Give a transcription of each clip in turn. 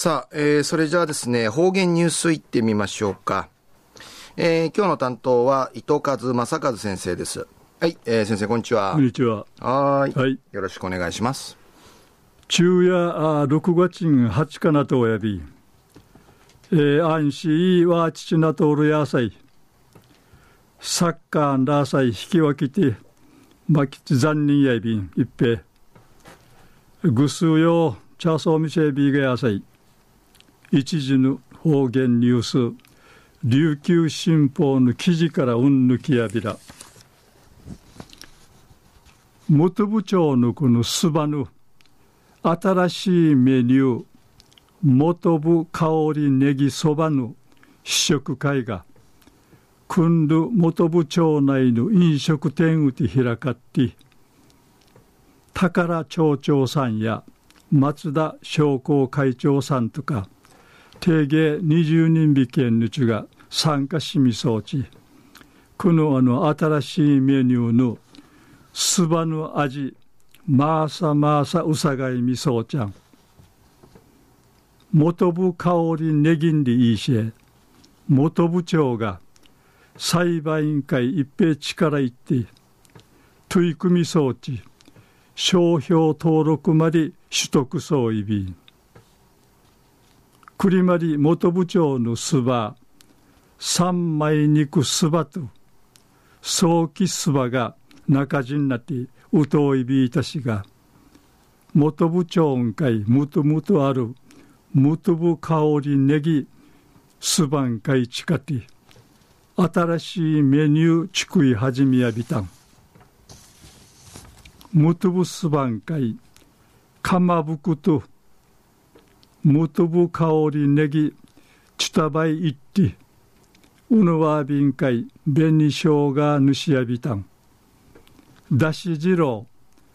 さあ、えー、それじゃあですね、方言ニュースいってみましょうか。えー、今日の担当は伊藤和正和先生です。はい、えー、先生こんにちは。こんにちは。はい。はい。よろしくお願いします。昼夜六月八かなとおやび、えー、安心は父なとおるやさい。サッカーラーサイ引き分けて、まき残忍やびん、一平。ぐすうよ、チャーソーミシェビーがやさい。一時の方言ニュース。琉球新報の記事からうんぬきやびら。元部長のこのすばぬ新しいメニュー。元部香りネギそばの。試食会が。訓る元部町内の飲食店うて開かって。宝町長さんや松田商工会長さんとか。定芸20人引きんぬちが参加しみそうちこのあの新しいメニューのすばの味まーさまーさうさがいみそうちゃん元部香りねぎんりいいしえ元部長が裁判員会一平力いって取り組み装置商標登録まで取得総意便栗まり元部長のすば三枚肉すばと早期すばが中地になってうといびいたしが元部長んかいむとむとあるむとぶ香りねぎすばんかいちかて新しいメニューちくい始めやびたん。むとぶすばんかいかまぶくとむとぶ香りねぎちたばいいってうぬわびんかいべにしょうがぬしやびたん。だしじろ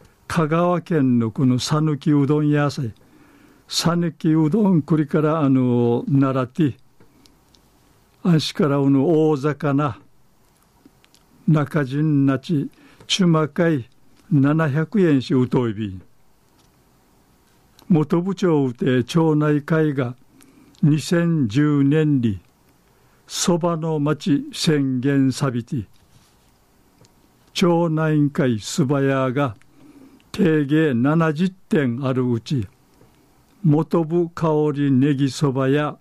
う香川県のこのさぬきうどん屋さいさぬきうどんくりからあの習ってあしからうぬ大魚中陣なちちゅまかい700円しうといびん。元部長で町内会が2010年にそばの町宣言さびて町内会すばやが定芸70点あるうち元部香りネギそばや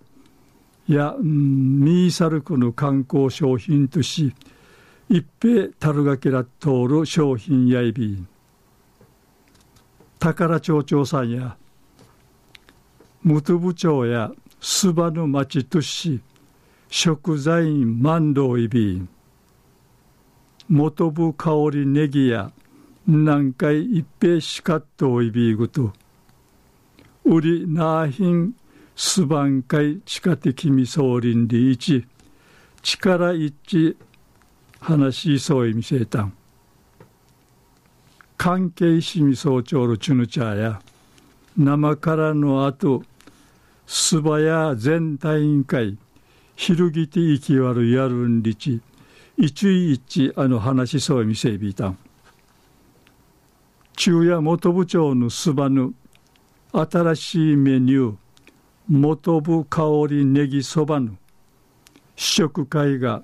や、ミーサルクの観光商品とし一平たるがけら通る商品やいびん。宝町長さんや元部長やすばぬ町とし食材万道いびん元部香りネギや南海一平しかっといびぐと売りなあひんすばんかい地下的みそうりんりいち力一致話しそういみせたん。関係しみそうちょうるちゅぬちゃや生からのあとすばや全体委員会ひるぎていきわるやるんりち一い一あの話そうみせびたん。昼夜元部長のすばぬ新しいメニュー元部香りネギそばぬ。試食会が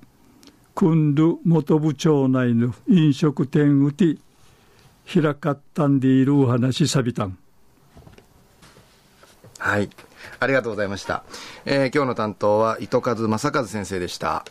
君度元部長内の飲食店うて開かったんでいるお話さびたん。はい。ありがとうございました。えー、今日の担当は糸数正和先生でした。